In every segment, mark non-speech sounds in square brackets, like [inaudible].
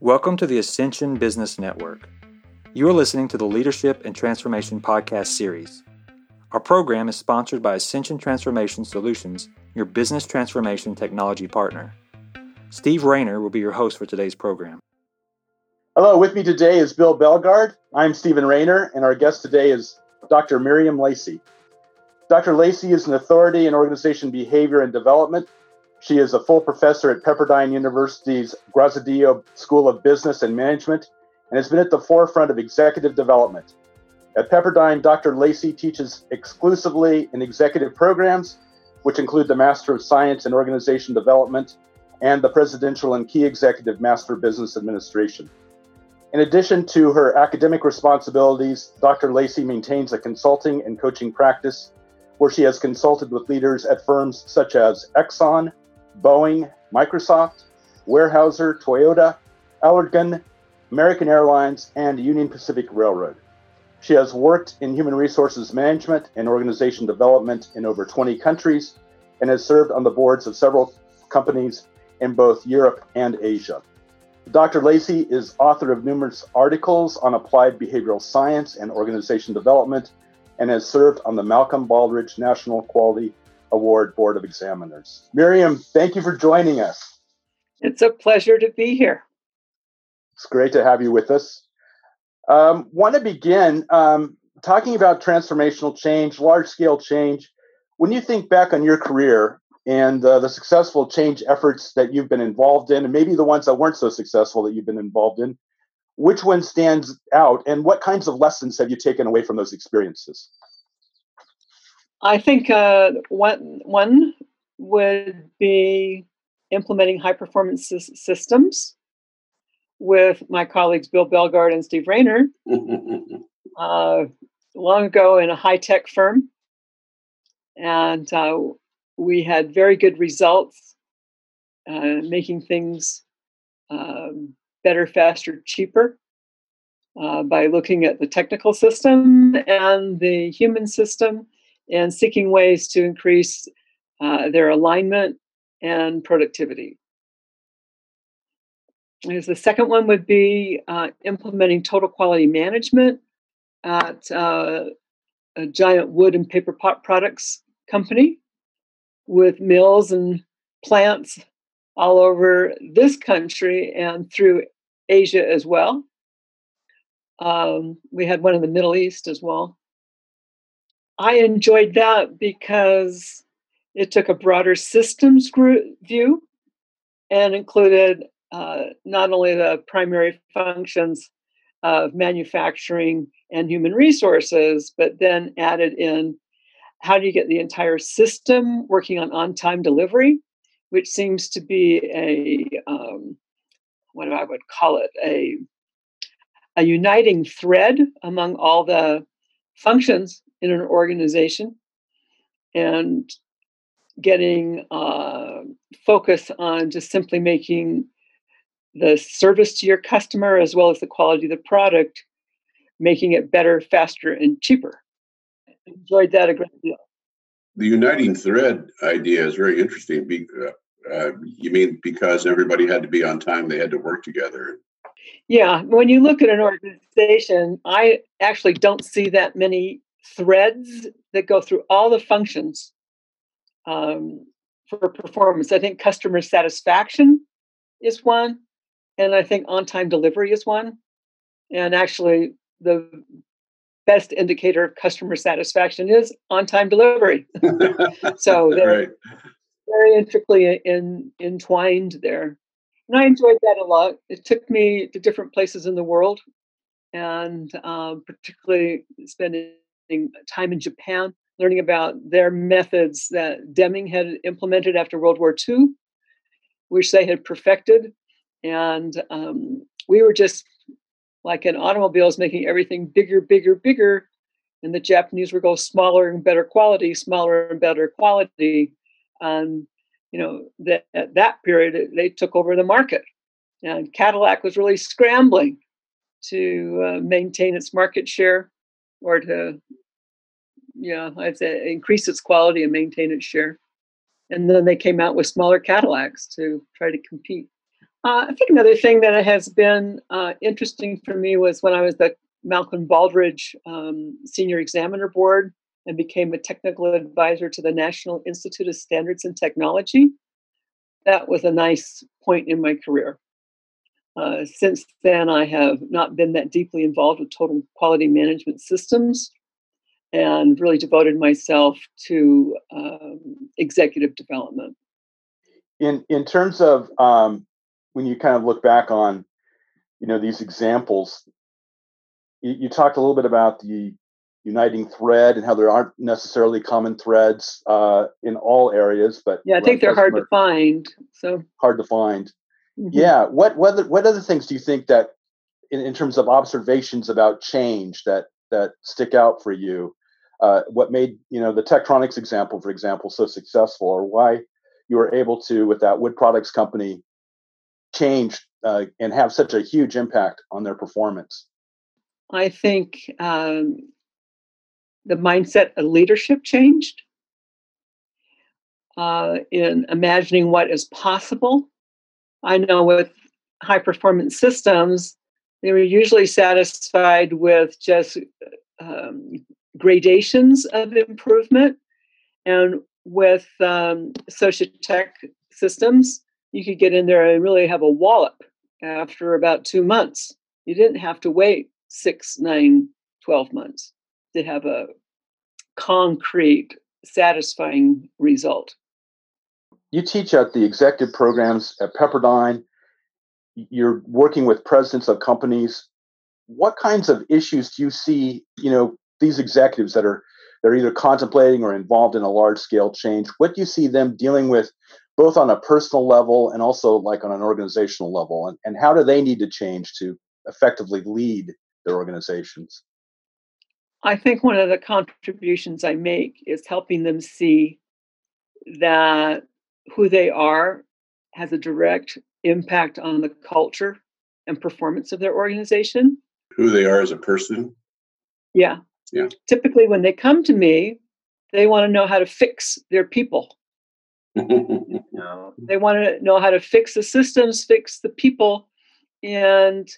Welcome to the Ascension Business Network. You are listening to the Leadership and Transformation Podcast series. Our program is sponsored by Ascension Transformation Solutions, your business transformation technology partner. Steve Rayner will be your host for today's program. Hello, with me today is Bill Belgard. I'm Stephen Rayner, and our guest today is Dr. Miriam Lacey. Dr. Lacey is an authority in organization behavior and development she is a full professor at Pepperdine University's Graziadio School of Business and Management and has been at the forefront of executive development. At Pepperdine, Dr. Lacey teaches exclusively in executive programs, which include the Master of Science in Organization Development and the Presidential and Key Executive Master of Business Administration. In addition to her academic responsibilities, Dr. Lacey maintains a consulting and coaching practice where she has consulted with leaders at firms such as Exxon, Boeing, Microsoft, Weyerhaeuser, Toyota, Allergan, American Airlines, and Union Pacific Railroad. She has worked in human resources management and organization development in over 20 countries and has served on the boards of several companies in both Europe and Asia. Dr. Lacey is author of numerous articles on applied behavioral science and organization development and has served on the Malcolm Baldrige National Quality Award Board of Examiners. Miriam, thank you for joining us. It's a pleasure to be here. It's great to have you with us. Um, want to begin um, talking about transformational change, large scale change. When you think back on your career and uh, the successful change efforts that you've been involved in, and maybe the ones that weren't so successful that you've been involved in, which one stands out and what kinds of lessons have you taken away from those experiences? I think uh, one one would be implementing high performance systems with my colleagues Bill Belgard and Steve Rayner [laughs] uh, long ago in a high tech firm, and uh, we had very good results, uh, making things um, better, faster, cheaper. Uh, by looking at the technical system and the human system and seeking ways to increase uh, their alignment and productivity. As the second one would be uh, implementing total quality management at uh, a giant wood and paper pot products company with mills and plants all over this country and through Asia as well. Um, we had one in the Middle East as well. I enjoyed that because it took a broader systems view and included uh, not only the primary functions of manufacturing and human resources, but then added in how do you get the entire system working on on time delivery, which seems to be a, um, what I would call it, a, a uniting thread among all the functions in an organization and getting uh, focus on just simply making the service to your customer as well as the quality of the product, making it better, faster, and cheaper. enjoyed that a great deal. The uniting thread idea is very interesting. Uh, uh, you mean because everybody had to be on time, they had to work together? Yeah, when you look at an organization, I actually don't see that many threads that go through all the functions um, for performance. I think customer satisfaction is one, and I think on time delivery is one. And actually, the best indicator of customer satisfaction is on time delivery. [laughs] so they're right. very intricately in, entwined there. And I enjoyed that a lot. It took me to different places in the world, and um, particularly spending time in Japan, learning about their methods that Deming had implemented after World War II, which they had perfected. And um, we were just like an automobile is making everything bigger, bigger, bigger. And the Japanese were go smaller and better quality, smaller and better quality. And you know that at that period they took over the market, and Cadillac was really scrambling to uh, maintain its market share or to yeah i'd say increase its quality and maintain its share and then they came out with smaller cadillacs to try to compete Uh, I think another thing that has been uh, interesting for me was when I was the Malcolm Baldrige um, Senior Examiner Board and became a technical advisor to the National Institute of Standards and Technology. That was a nice point in my career. Uh, since then, I have not been that deeply involved with total quality management systems and really devoted myself to um, executive development. In, in terms of um, when you kind of look back on you know these examples you, you talked a little bit about the uniting thread and how there aren't necessarily common threads uh, in all areas but yeah i think they're hard to find so hard to find mm-hmm. yeah what what what other things do you think that in, in terms of observations about change that that stick out for you uh, what made you know the Tektronix example for example so successful or why you were able to with that wood products company change uh, and have such a huge impact on their performance? I think um, the mindset of leadership changed uh, in imagining what is possible. I know with high performance systems, they were usually satisfied with just um, gradations of improvement. And with um, Tech systems, you could get in there and really have a wallop after about two months. You didn't have to wait six, nine, 12 months to have a concrete, satisfying result. You teach at the executive programs at Pepperdine. You're working with presidents of companies. What kinds of issues do you see, you know, these executives that are they're either contemplating or involved in a large scale change? What do you see them dealing with both on a personal level and also like on an organizational level and, and how do they need to change to effectively lead their organizations i think one of the contributions i make is helping them see that who they are has a direct impact on the culture and performance of their organization. Who they are as a person? Yeah. Yeah. Typically when they come to me they want to know how to fix their people. [laughs] You know, they want to know how to fix the systems, fix the people, and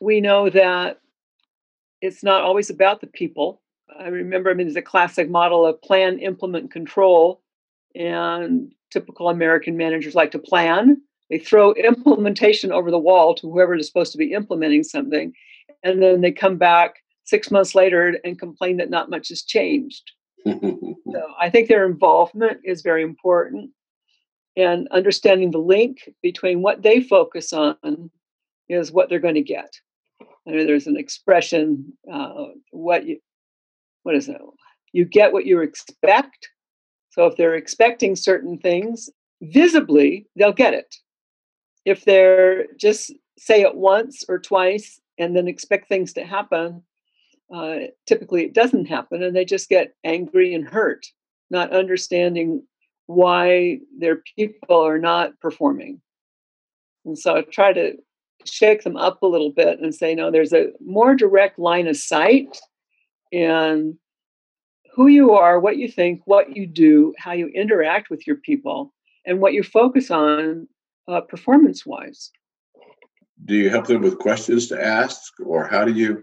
we know that it's not always about the people. I remember, I mean, there's a classic model of plan, implement, control, and typical American managers like to plan. They throw [laughs] implementation over the wall to whoever is supposed to be implementing something, and then they come back six months later and complain that not much has changed [laughs] so I think their involvement is very important and understanding the link between what they focus on is what they're going to get. I mean, there's an expression, uh, what you, what is it? You get what you expect. So if they're expecting certain things, visibly, they'll get it. If they're just say it once or twice and then expect things to happen, uh, typically it doesn't happen and they just get angry and hurt, not understanding why their people are not performing. And so I try to shake them up a little bit and say, no, there's a more direct line of sight in who you are, what you think, what you do, how you interact with your people, and what you focus on uh, performance wise. Do you help them with questions to ask, or how do you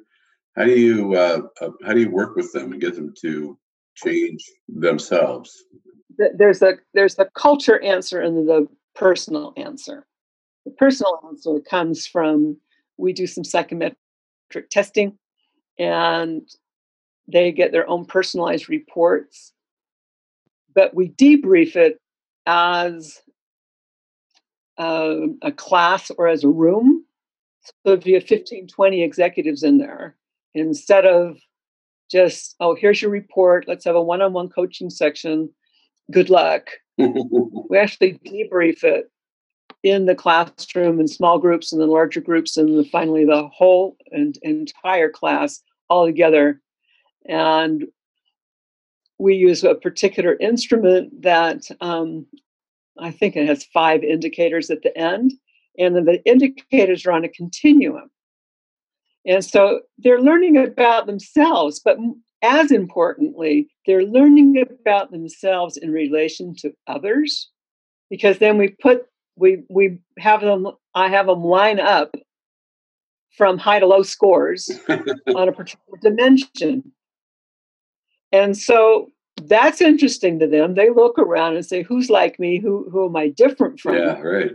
how do you uh, uh, how do you work with them and get them to change themselves? There's a there's a culture answer and the personal answer. The personal answer comes from we do some psychometric testing, and they get their own personalized reports, but we debrief it as a, uh, a class or as a room. So if you have 15, 20 executives in there, instead of just, oh, here's your report, let's have a one on one coaching section, good luck. [laughs] we actually debrief it in the classroom in small groups and then larger groups and then finally the whole and entire class all together and we use a particular instrument that um, i think it has five indicators at the end and then the indicators are on a continuum and so they're learning about themselves, but as importantly, they're learning about themselves in relation to others, because then we put we we have them. I have them line up from high to low scores [laughs] on a particular dimension, and so that's interesting to them. They look around and say, "Who's like me? Who who am I different from?" Yeah, right.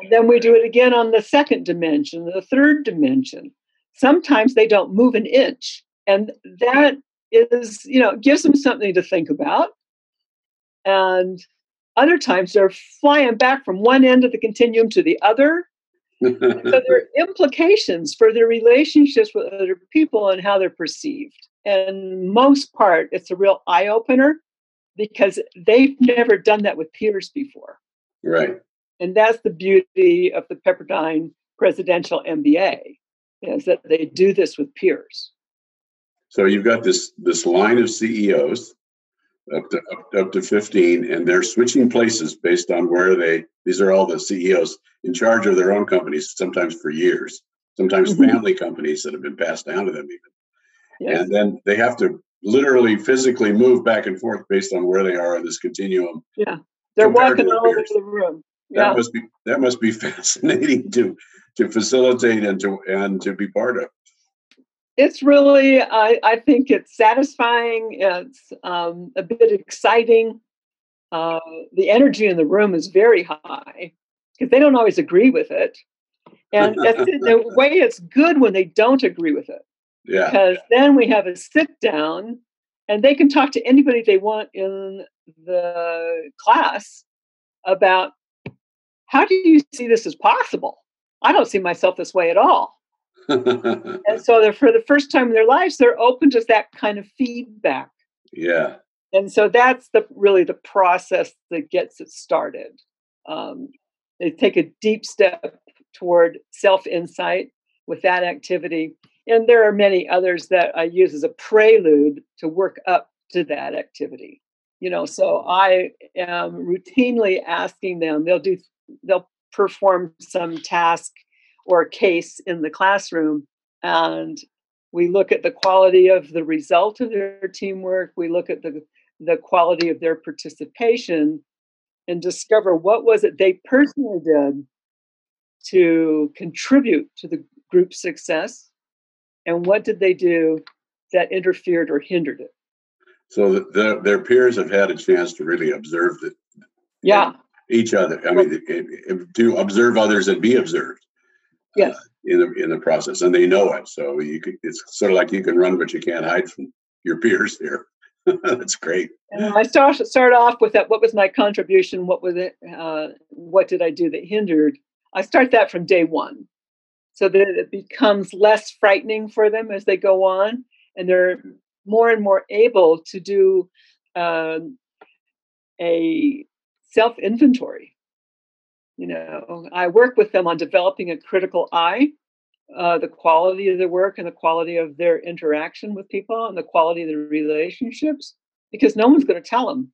And then we do it again on the second dimension, the third dimension. Sometimes they don't move an inch, and that is, you know, gives them something to think about. And other times they're flying back from one end of the continuum to the other. so there [laughs] are implications for their relationships with other people and how they're perceived. And most part, it's a real eye opener because they've never done that with peers before. Right. And that's the beauty of the Pepperdine Presidential MBA is that they do this with peers. So you've got this this line of CEOs up to up, up to 15 and they're switching places based on where they these are all the CEOs in charge of their own companies sometimes for years sometimes mm-hmm. family companies that have been passed down to them even yes. and then they have to literally physically move back and forth based on where they are in this continuum yeah. They're walking all over the room. Yeah. that must be that must be [laughs] fascinating to to facilitate and to and to be part of. It's really I, I think it's satisfying it's um, a bit exciting. Uh, the energy in the room is very high because they don't always agree with it. And that's the way it's good when they don't agree with it yeah. because then we have a sit down and they can talk to anybody they want in the class about how do you see this as possible? I don't see myself this way at all. And [laughs] so they're for the first time in their lives they're open to that kind of feedback. Yeah. And so that's the really the process that gets it started. Um, they take a deep step toward self insight with that activity and there are many others that i use as a prelude to work up to that activity you know so i am routinely asking them they'll do they'll perform some task or case in the classroom. And we look at the quality of the result of their teamwork, we look at the, the quality of their participation and discover what was it they personally did to contribute to the group's success and what did they do that interfered or hindered it so the, the, their peers have had a chance to really observe the, yeah each other i mean to observe others and be observed yes. Uh, in the in the process, and they know it. So you could, it's sort of like you can run, but you can't hide from your peers here. [laughs] That's great. And I start start off with that. What was my contribution? What was it? Uh, what did I do that hindered? I start that from day one, so that it becomes less frightening for them as they go on, and they're more and more able to do um, a self inventory you know, I work with them on developing a critical eye, uh, the quality of their work and the quality of their interaction with people and the quality of their relationships, because no one's going to tell them.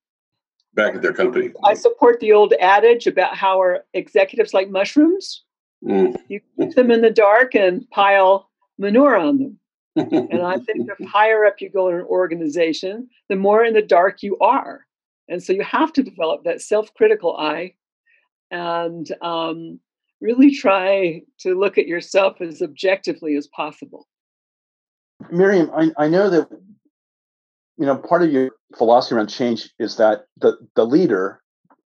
Back at their company. I support the old adage about how our executives like mushrooms. Mm. You keep them in the dark and pile manure on them. and I think the [laughs] higher up you go in an organization, the more in the dark you are. And so you have to develop that self critical eye and um, really try to look at yourself as objectively as possible. Miriam, I, I know that you know part of your philosophy around change is that the the leader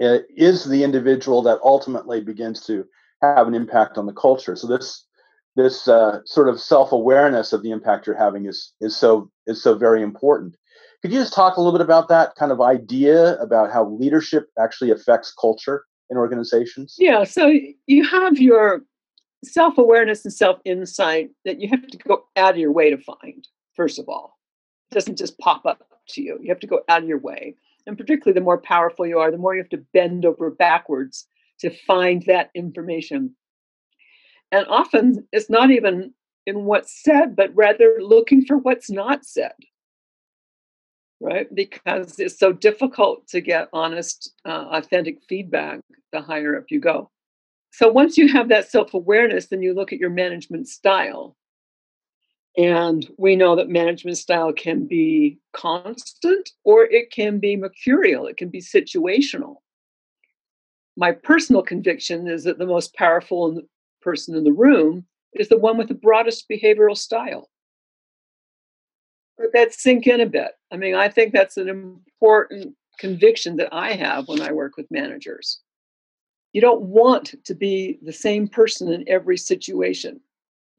uh, is the individual that ultimately begins to have an impact on the culture. So this this uh, sort of self awareness of the impact you're having is is so is so very important. Could you just talk a little bit about that kind of idea about how leadership actually affects culture? in organizations? Yeah, so you have your self awareness and self insight that you have to go out of your way to find, first of all. It doesn't just pop up to you, you have to go out of your way. And particularly the more powerful you are, the more you have to bend over backwards to find that information. And often it's not even in what's said, but rather looking for what's not said right? Because it's so difficult to get honest, uh, authentic feedback the higher up you go. So once you have that self awareness, then you look at your management style. And we know that management style can be constant or it can be mercurial, it can be situational. My personal conviction is that the most powerful person in the room is the one with the broadest behavioral style. Let that sink in a bit. I mean, I think that's an important conviction that I have when I work with managers. You don't want to be the same person in every situation.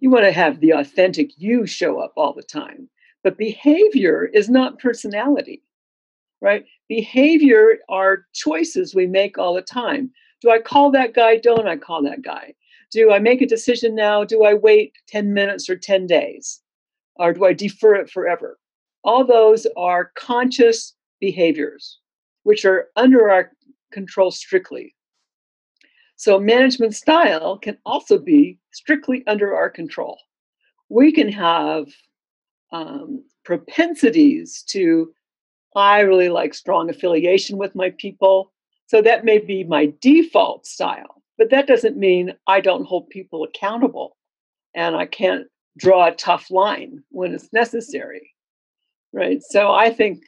You want to have the authentic you show up all the time. But behavior is not personality, right? Behavior are choices we make all the time. Do I call that guy? Don't I call that guy? Do I make a decision now? Do I wait 10 minutes or 10 days? Or do I defer it forever? All those are conscious behaviors, which are under our control strictly. So, management style can also be strictly under our control. We can have um, propensities to, I really like strong affiliation with my people. So, that may be my default style, but that doesn't mean I don't hold people accountable and I can't draw a tough line when it's necessary. Right. So, I think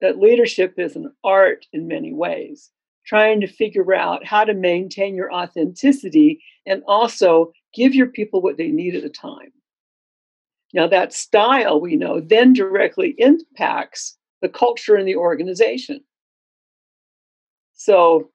that leadership is an art in many ways trying to figure out how to maintain your authenticity and also give your people what they need at a time. Now, that style we know then directly impacts the culture in the organization. So,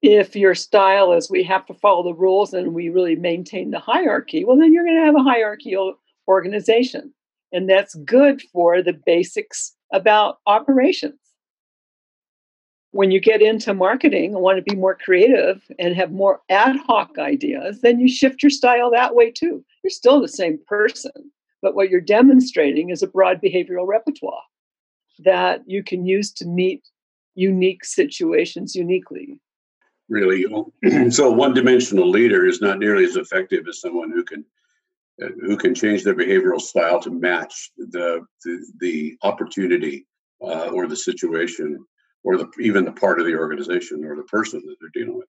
if your style is we have to follow the rules and we really maintain the hierarchy, well, then you're going to have a hierarchical organization. And that's good for the basics about operations when you get into marketing and want to be more creative and have more ad hoc ideas, then you shift your style that way too. You're still the same person, but what you're demonstrating is a broad behavioral repertoire that you can use to meet unique situations uniquely. Really, [clears throat] so one-dimensional leader is not nearly as effective as someone who can uh, who can change their behavioral style to match the the, the opportunity uh, or the situation or the even the part of the organization or the person that they're dealing with.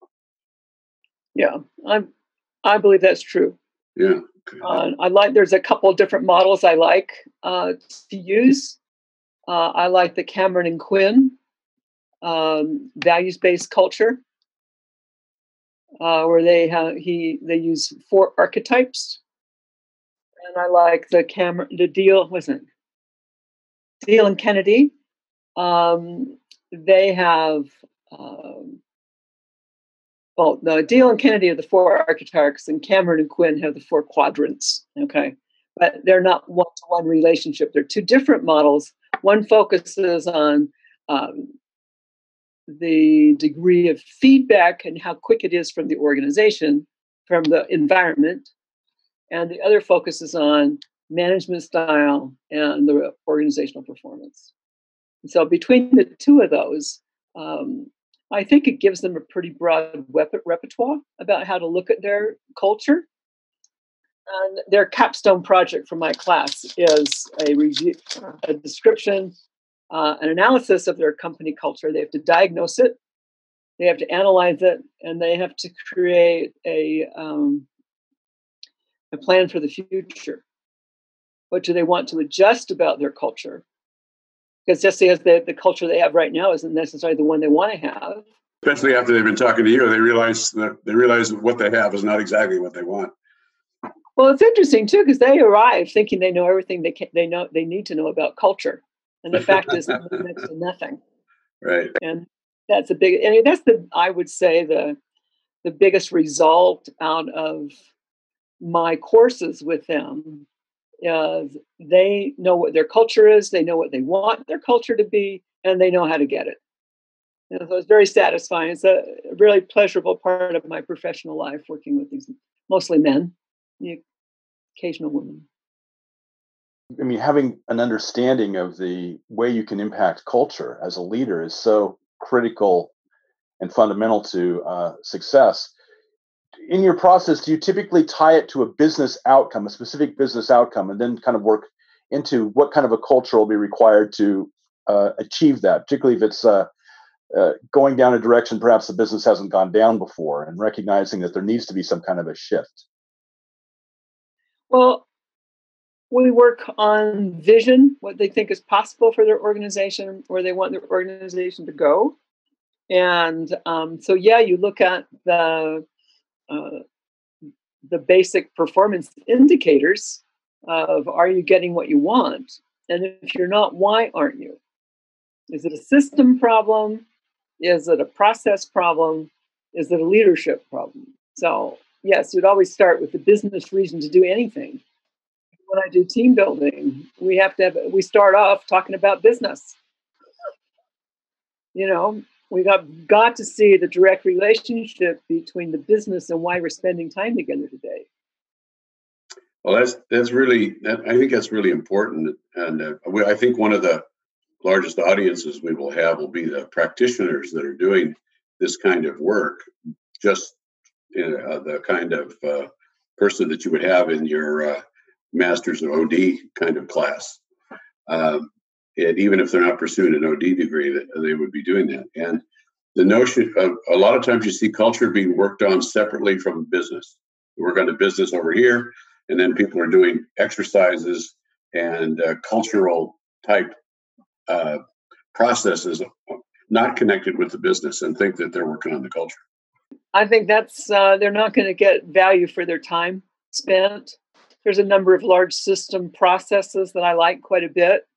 Yeah, I I believe that's true. Yeah. Okay. Uh, I like. There's a couple different models I like uh, to use. Uh, I like the Cameron and Quinn um, values-based culture, uh, where they have he they use four archetypes, and I like the Cameron the deal wasn't Diehl and Kennedy. Um, they have um, well, the Deal and Kennedy are the four archetypes, and Cameron and Quinn have the four quadrants. Okay, but they're not one-to-one relationship. They're two different models. One focuses on um, the degree of feedback and how quick it is from the organization, from the environment, and the other focuses on management style and the organizational performance. So between the two of those, um, I think it gives them a pretty broad rep- repertoire about how to look at their culture. And their capstone project for my class is a review, a description, uh, an analysis of their company culture. They have to diagnose it, they have to analyze it, and they have to create a um, a plan for the future. What do they want to adjust about their culture? because just because the, the culture they have right now isn't necessarily the one they want to have. Especially after they've been talking to you, they realize that they realize what they have is not exactly what they want. Well, it's interesting too because they arrive thinking they know everything they can, they know they need to know about culture, and the fact is next to nothing. [laughs] Right. And that's a big. I mean, that's the I would say the the biggest result out of my courses with them uh, they know what their culture is, they know what they want their culture to be, and they know how to get it. And so it's very satisfying. It's a really pleasurable part of my professional life working with these mostly men, the occasional women. I mean, having an understanding of the way you can impact culture as a leader is so critical and fundamental to uh, success in your process, do you typically tie it to a business outcome, a specific business outcome, and then kind of work into what kind of a culture will be required to uh, achieve that, particularly if it's uh, uh, going down a direction perhaps the business hasn't gone down before, and recognizing that there needs to be some kind of a shift? Well, we work on vision, what they think is possible for their organization, where they want their organization to go. And um, so, yeah, you look at the uh, the basic performance indicators of are you getting what you want, and if you're not, why aren't you? Is it a system problem? Is it a process problem? Is it a leadership problem? So, yes, you'd always start with the business reason to do anything. When I do team building, we have to have, we start off talking about business. You know, we got got to see the direct relationship between the business and why we're spending time together today. Well, that's that's really I think that's really important, and uh, I think one of the largest audiences we will have will be the practitioners that are doing this kind of work. Just uh, the kind of uh, person that you would have in your uh, master's of OD kind of class. Um, and even if they're not pursuing an OD degree, that they would be doing that. And the notion of a lot of times you see culture being worked on separately from business. We work on the business over here, and then people are doing exercises and uh, cultural type uh, processes not connected with the business and think that they're working on the culture. I think that's uh, they're not going to get value for their time spent. There's a number of large system processes that I like quite a bit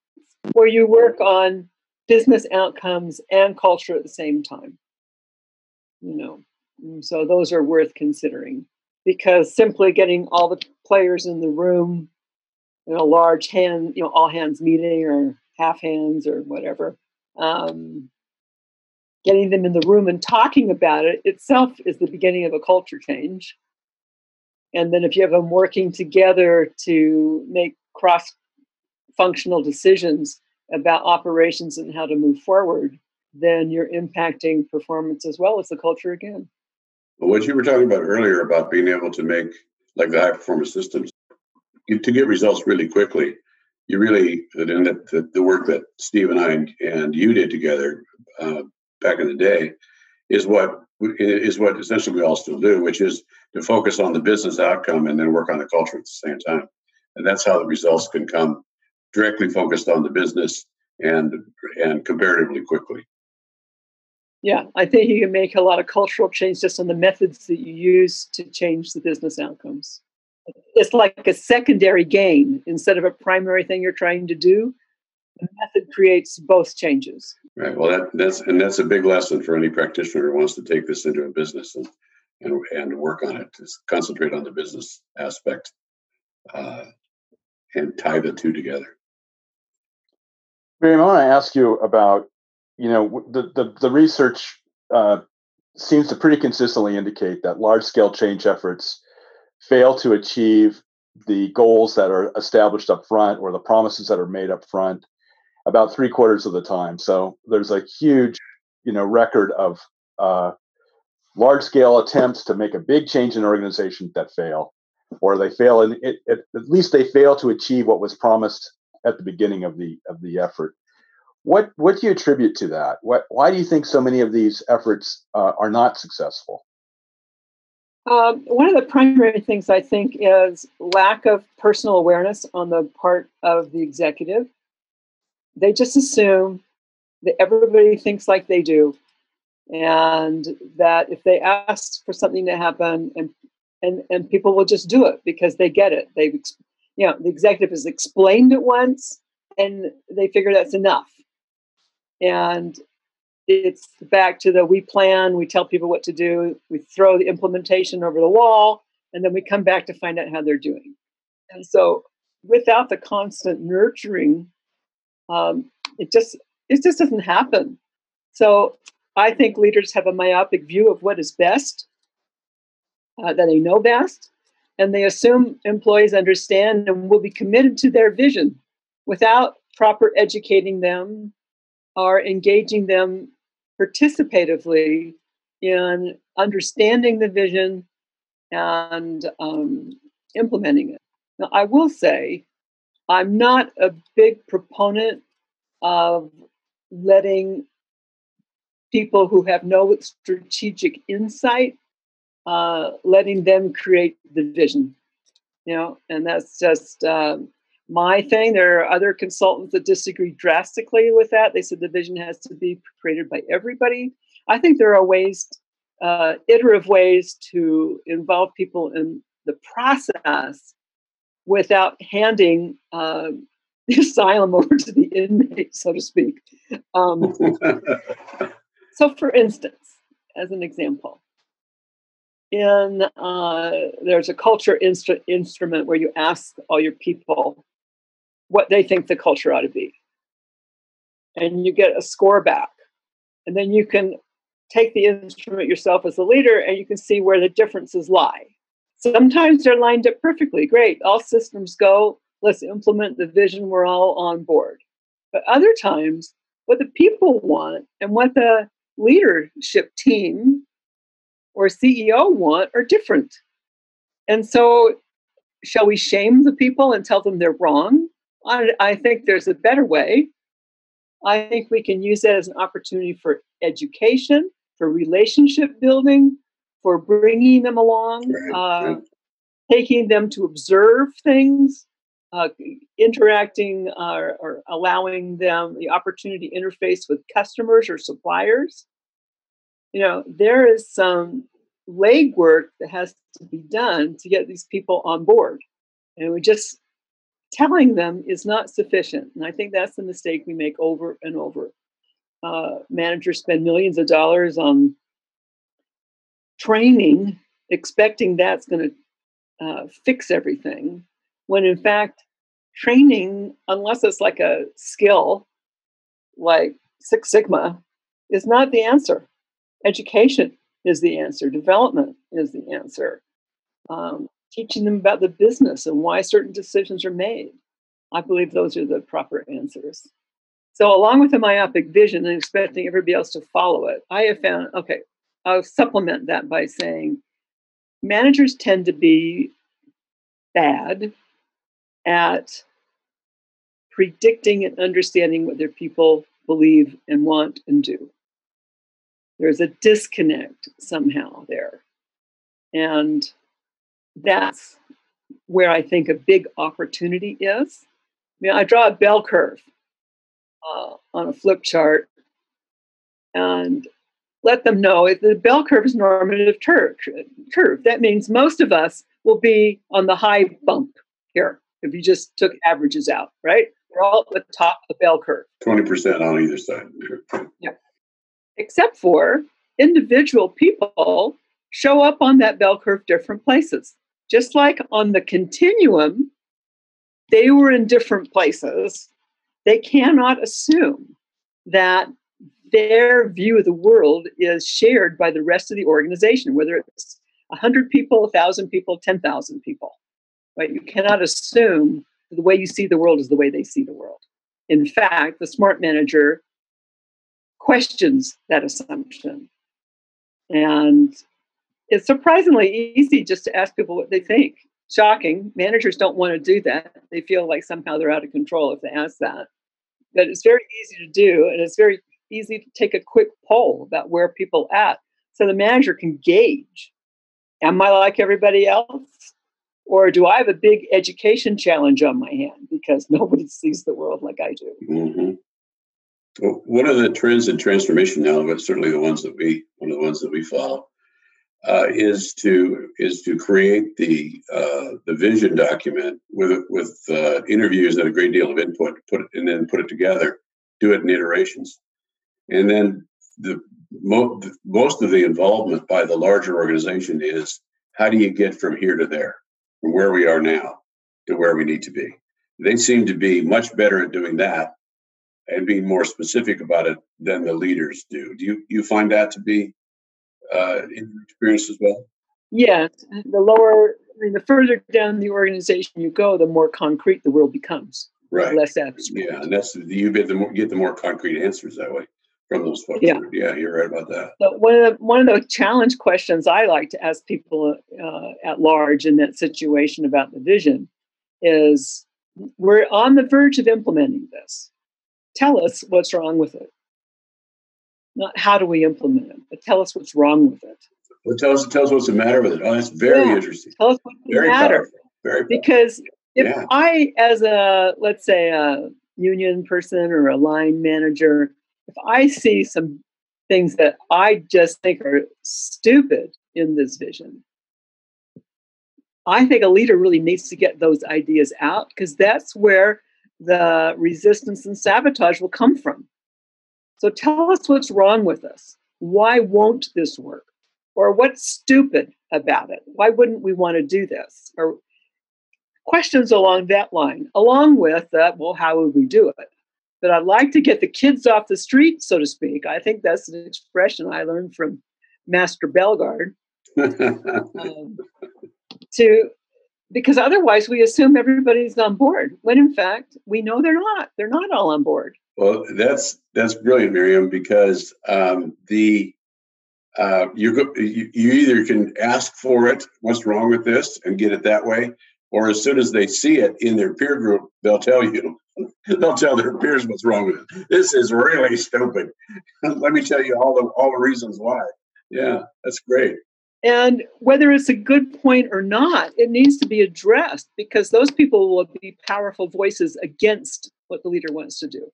where you work on business outcomes and culture at the same time. You know, so those are worth considering because simply getting all the players in the room in a large hand, you know, all hands meeting or half hands or whatever, um, getting them in the room and talking about it itself is the beginning of a culture change. And then if you have them working together to make cross functional decisions about operations and how to move forward, then you're impacting performance as well as the culture again. What you were talking about earlier about being able to make like the high performance systems to get results really quickly, you really and the, the work that Steve and I and, and you did together uh, back in the day is what is what essentially we all still do, which is to focus on the business outcome and then work on the culture at the same time. And that's how the results can come directly focused on the business and and comparatively quickly. Yeah, I think you can make a lot of cultural change just on the methods that you use to change the business outcomes. It's like a secondary gain instead of a primary thing you're trying to do. The method creates both changes. Right. Well, that, that's and that's a big lesson for any practitioner who wants to take this into a business and and, and work on it. To concentrate on the business aspect uh, and tie the two together. Miriam, I want to ask you about, you know, the the, the research uh, seems to pretty consistently indicate that large scale change efforts fail to achieve the goals that are established up front or the promises that are made up front about three quarters of the time. So there's a huge, you know, record of uh, large scale attempts to make a big change in an organization that fail, or they fail, and it, it, at least they fail to achieve what was promised at the beginning of the of the effort. What what do you attribute to that? What why do you think so many of these efforts uh, are not successful? Um, one of the primary things I think is lack of personal awareness on the part of the executive. They just assume that everybody thinks like they do, and that if they ask for something to happen, and and and people will just do it because they get it. They've you know, the executive has explained it once and they figure that's enough. And it's back to the we plan, we tell people what to do, we throw the implementation over the wall, and then we come back to find out how they're doing. And so without the constant nurturing, um, it just it just doesn't happen. So I think leaders have a myopic view of what is best, uh, that they know best, and they assume employees understand and will be committed to their vision without proper educating them or engaging them participatively in understanding the vision and um, implementing it. Now, I will say, I'm not a big proponent of letting people who have no strategic insight uh, letting them create the vision. You know, and that's just uh, my thing. There are other consultants that disagree drastically with that. They said the vision has to be created by everybody. I think there are ways, uh, iterative ways to involve people in the process without handing uh, [laughs] the asylum over to the inmate, so to speak. Um, [laughs] so, for instance, as an example, in uh, there's a culture instru- instrument where you ask all your people what they think the culture ought to be, and you get a score back, and then you can take the instrument yourself as a leader, and you can see where the differences lie. Sometimes they're lined up perfectly. Great, all systems go. Let's implement the vision. We're all on board. But other times, what the people want and what the leadership team or CEO want are different. And so, shall we shame the people and tell them they're wrong? I, I think there's a better way. I think we can use that as an opportunity for education, for relationship building, for bringing them along, uh, taking them to observe things, uh, interacting uh, or allowing them the opportunity to interface with customers or suppliers. You know, there is some legwork that has to be done to get these people on board. And we just telling them is not sufficient. And I think that's the mistake we make over and over. Uh, managers spend millions of dollars on training, expecting that's going to uh, fix everything, when in fact, training, unless it's like a skill like Six Sigma, is not the answer. Education is the answer, development is the answer. Um, teaching them about the business and why certain decisions are made. I believe those are the proper answers. So, along with the myopic vision and expecting everybody else to follow it, I have found okay, I'll supplement that by saying managers tend to be bad at predicting and understanding what their people believe and want and do. There's a disconnect somehow there. And that's where I think a big opportunity is. I mean, I draw a bell curve uh, on a flip chart, and let them know if the bell curve is normative curve. curve. That means most of us will be on the high bump here if you just took averages out, right? We're all at the top of the bell curve. 20% on either side. Yeah. Except for individual people show up on that bell curve different places. Just like on the continuum, they were in different places. They cannot assume that their view of the world is shared by the rest of the organization, whether it's 100 people, 1,000 people, 10,000 people. Right? You cannot assume the way you see the world is the way they see the world. In fact, the smart manager questions that assumption. And it's surprisingly easy just to ask people what they think. Shocking. Managers don't want to do that. They feel like somehow they're out of control if they ask that. But it's very easy to do, and it's very easy to take a quick poll about where people at so the manager can gauge am i like everybody else or do i have a big education challenge on my hand because [laughs] nobody sees the world like i do mm-hmm. well, one of the trends in transformation now but certainly the ones that we one of the ones that we follow uh, is to is to create the uh, the vision document with with uh, interviews and a great deal of input, put it, and then put it together, do it in iterations. And then the mo- most of the involvement by the larger organization is how do you get from here to there, from where we are now to where we need to be. They seem to be much better at doing that and being more specific about it than the leaders do. Do you you find that to be uh, in your experience as well? Yes, the lower, I mean, the further down the organization you go, the more concrete the world becomes. Right. Less abstract. Yeah, and that's you get the more get the more concrete answers that way Yeah, yeah, you're right about that. But one of the one of the challenge questions I like to ask people uh, at large in that situation about the vision is: We're on the verge of implementing this. Tell us what's wrong with it. Not how do we implement it, but tell us what's wrong with it. Well, tell us tell us what's the matter with it. Oh, that's very Yeah. interesting. Tell us what's the Very matter. powerful. Very powerful. because if Yeah. i as a let's say a union person or a line manager if i see some things that I just think are stupid in this vision. I think a leader really needs to get those ideas out because that's where the resistance and sabotage will come from. So tell us what's wrong with us. Why won't this work? Or what's stupid about it? Why wouldn't we want to do this? Or questions along that line, along with, uh, well, how would we do it? But I'd like to get the kids off the street, so to speak. I think that's an expression I learned from Master Belgard. um, to because otherwise we assume everybody's on board when in fact we know they're not they're not all on board well that's that's brilliant miriam because um, the uh, you, you either can ask for it what's wrong with this and get it that way or as soon as they see it in their peer group they'll tell you [laughs] they'll tell their peers what's wrong with it this is really stupid [laughs] let me tell you all the all the reasons why yeah that's great and whether it's a good point or not, it needs to be addressed because those people will be powerful voices against what the leader wants to do.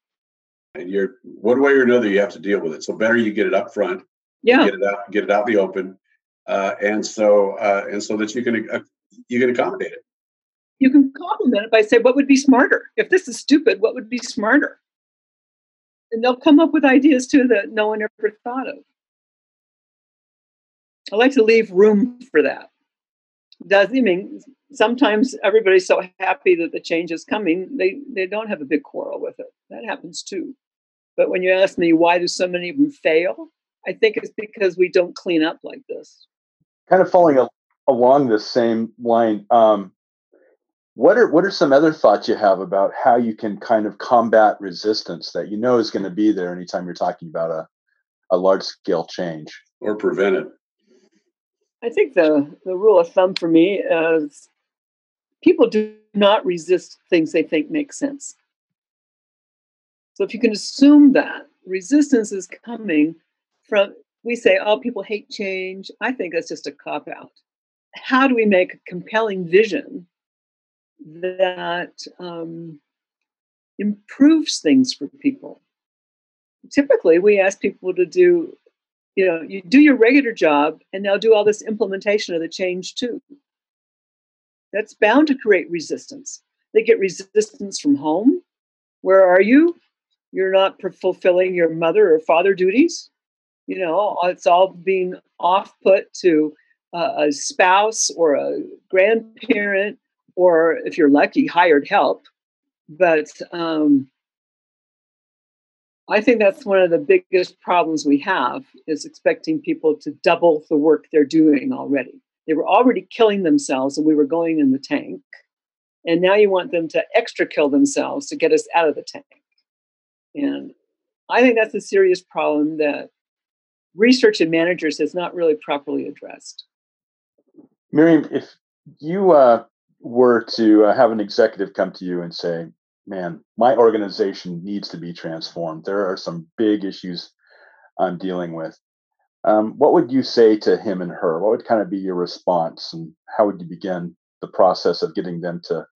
And you're one way or another, you have to deal with it. So better you get it up front, yeah, get it out, get it out in the open, uh, and so uh, and so that you can uh, you can accommodate it. You can compliment it by saying, "What would be smarter? If this is stupid, what would be smarter?" And they'll come up with ideas too that no one ever thought of. I like to leave room for that. Does I mean sometimes everybody's so happy that the change is coming, they they don't have a big quarrel with it. That happens too. But when you ask me why do so many of them fail, I think it's because we don't clean up like this. Kind of following along the same line, um, what are what are some other thoughts you have about how you can kind of combat resistance that you know is going to be there anytime you're talking about a, a large scale change or prevent it? I think the, the rule of thumb for me is people do not resist things they think make sense. So if you can assume that resistance is coming from, we say, oh, people hate change. I think that's just a cop out. How do we make a compelling vision that um, improves things for people? Typically, we ask people to do you know you do your regular job and now do all this implementation of the change too. That's bound to create resistance. They get resistance from home. Where are you? You're not fulfilling your mother or father duties. You know it's all being off put to a spouse or a grandparent or if you're lucky hired help but um, I think that's one of the biggest problems we have is expecting people to double the work they're doing already. They were already killing themselves and we were going in the tank. And now you want them to extra kill themselves to get us out of the tank. And I think that's a serious problem that research and managers has not really properly addressed. Miriam, if you uh, were to uh, have an executive come to you and say, man, my organization needs to be transformed. There are some big issues I'm dealing with. Um, what would you say to him and her? What would kind of be your response, and how would you begin the process of getting them to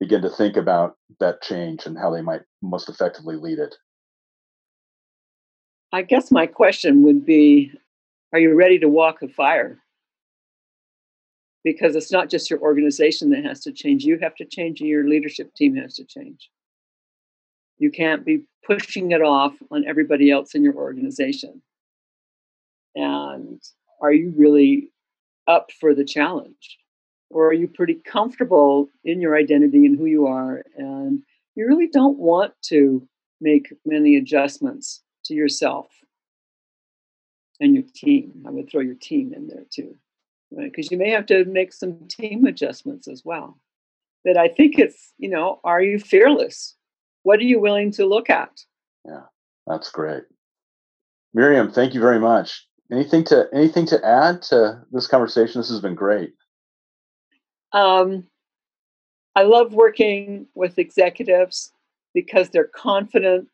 begin to think about that change and how they might most effectively lead it? I guess my question would be Are you ready to walk the fire? Because it's not just your organization that has to change. You have to change, and your leadership team has to change. You can't be pushing it off on everybody else in your organization. And are you really up for the challenge? Or are you pretty comfortable in your identity and who you are? And you really don't want to make many adjustments to yourself and your team. I would throw your team in there too right? Because you may have to make some team adjustments as well. But I think it's, you know, are you fearless? What are you willing to look at? Yeah, that's great. Miriam, thank you very much. Anything to anything to add to this conversation? This has been great. Um, I love working with executives because they're confident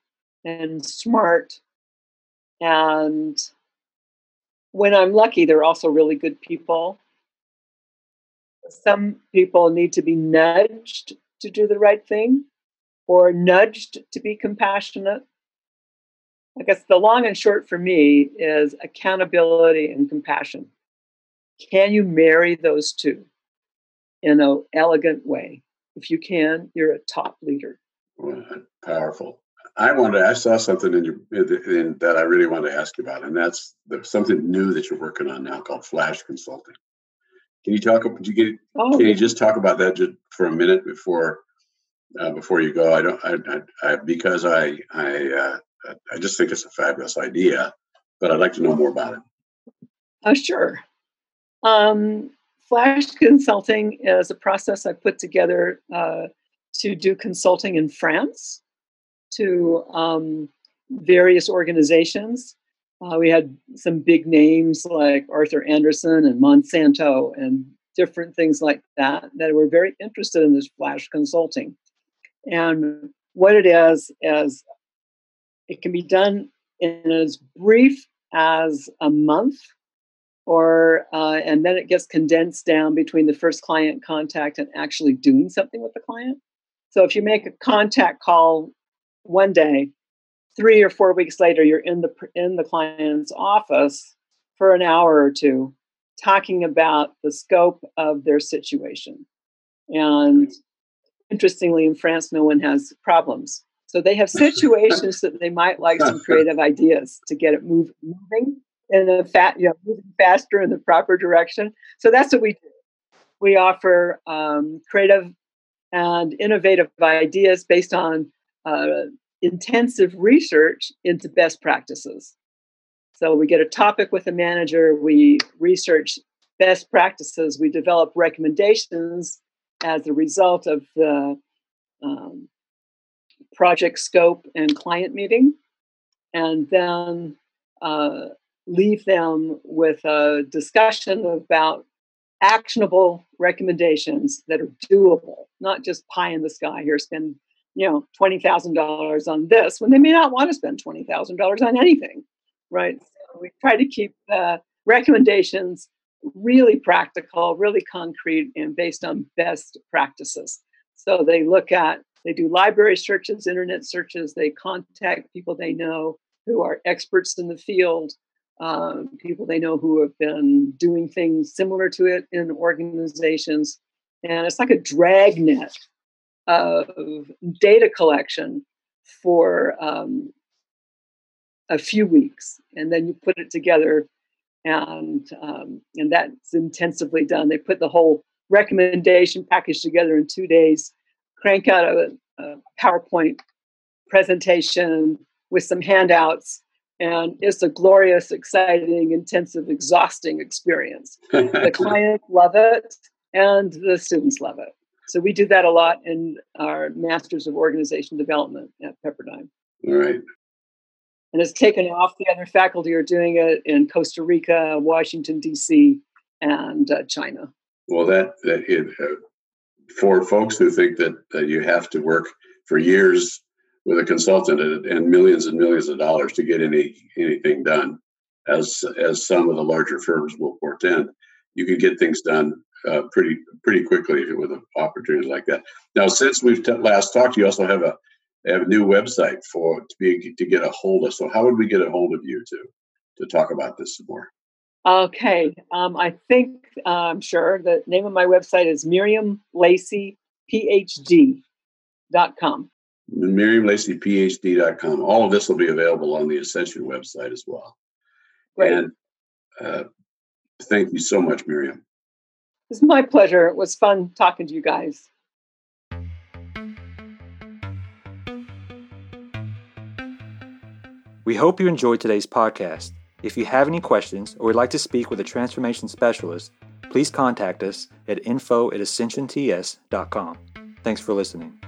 and smart and when I'm lucky, they're also really good people. Some people need to be nudged to do the right thing or nudged to be compassionate. I guess the long and short for me is accountability and compassion. Can you marry those two in an elegant way? If you can, you're a top leader. Powerful. I wanted. I saw something in your in, that I really wanted to ask you about, and that's the, something new that you're working on now called Flash Consulting. Can you talk? Did you get? Oh, can you just talk about that just for a minute before uh, before you go? I don't. I, I, I because I I uh, I just think it's a fabulous idea, but I'd like to know more about it. Uh, sure. Um, Flash Consulting is a process I put together uh, to do consulting in France to um, various organizations. Uh, we had some big names like Arthur Andersen and Monsanto and different things like that that were very interested in this flash consulting. And what it is is it can be done in as brief as a month or uh, and then it gets condensed down between the first client contact and actually doing something with the client so if you make a contact call one day, three or four weeks later, you're in the in the client's office for an hour or two, talking about the scope of their situation. And interestingly, in France, no one has problems. So they have [laughs] situations that they might like some creative ideas to get it move, moving in a fat, you know, moving faster in the proper direction. So that's what we do. We offer um, creative and innovative ideas based on uh, intensive research into best practices. So we get a topic with a manager, we research best practices, we develop recommendations as a result of the um, project scope and client meeting, and then uh, leave them with a discussion about actionable recommendations that are doable, not just pie in the sky here, spend you know $20,000 on this when they may not want to spend $20,000 on anything, right? So we try to keep the recommendations really practical, really concrete, and based on best practices. So they look at, they do library searches, internet searches, they contact people they know who are experts in the field um, people they know who have been doing things similar to it in organizations. And it's like a dragnet of data collection for um, a few weeks. And then you put it together, and, um, and that's intensively done. They put the whole recommendation package together in two days, crank out a, a PowerPoint presentation with some handouts and it's a glorious, exciting, intensive, exhausting experience. [laughs] the clients love it, and the students love it. So we do that a lot in our Masters of Organization Development at Pepperdine. All right. And it's taken off. The other faculty are doing it in Costa Rica, Washington D.C., and uh, China. Well, that, that it, uh, for folks who think that, that you have to work for years with a consultant and, and millions and millions of dollars to get any anything done, as as some of the larger firms will portend. You can get things done uh, pretty pretty quickly with an opportunity like that. Now, since we've t- last talked, you also have a have a new website for to be to get a hold of. So, how would we get a hold of you to to talk about this some more? Okay, um, I think uh, I'm sure the name of my website is Miriam Lacey PhD.com. MiriamLaceyPhD.com. All of this will be available on the Ascension website as well. Great. And uh, thank you so much, Miriam. It's my pleasure. It was fun talking to you guys. We hope you enjoyed today's podcast. If you have any questions or would like to speak with a transformation specialist, please contact us at info at ascensionts.com. Thanks for listening.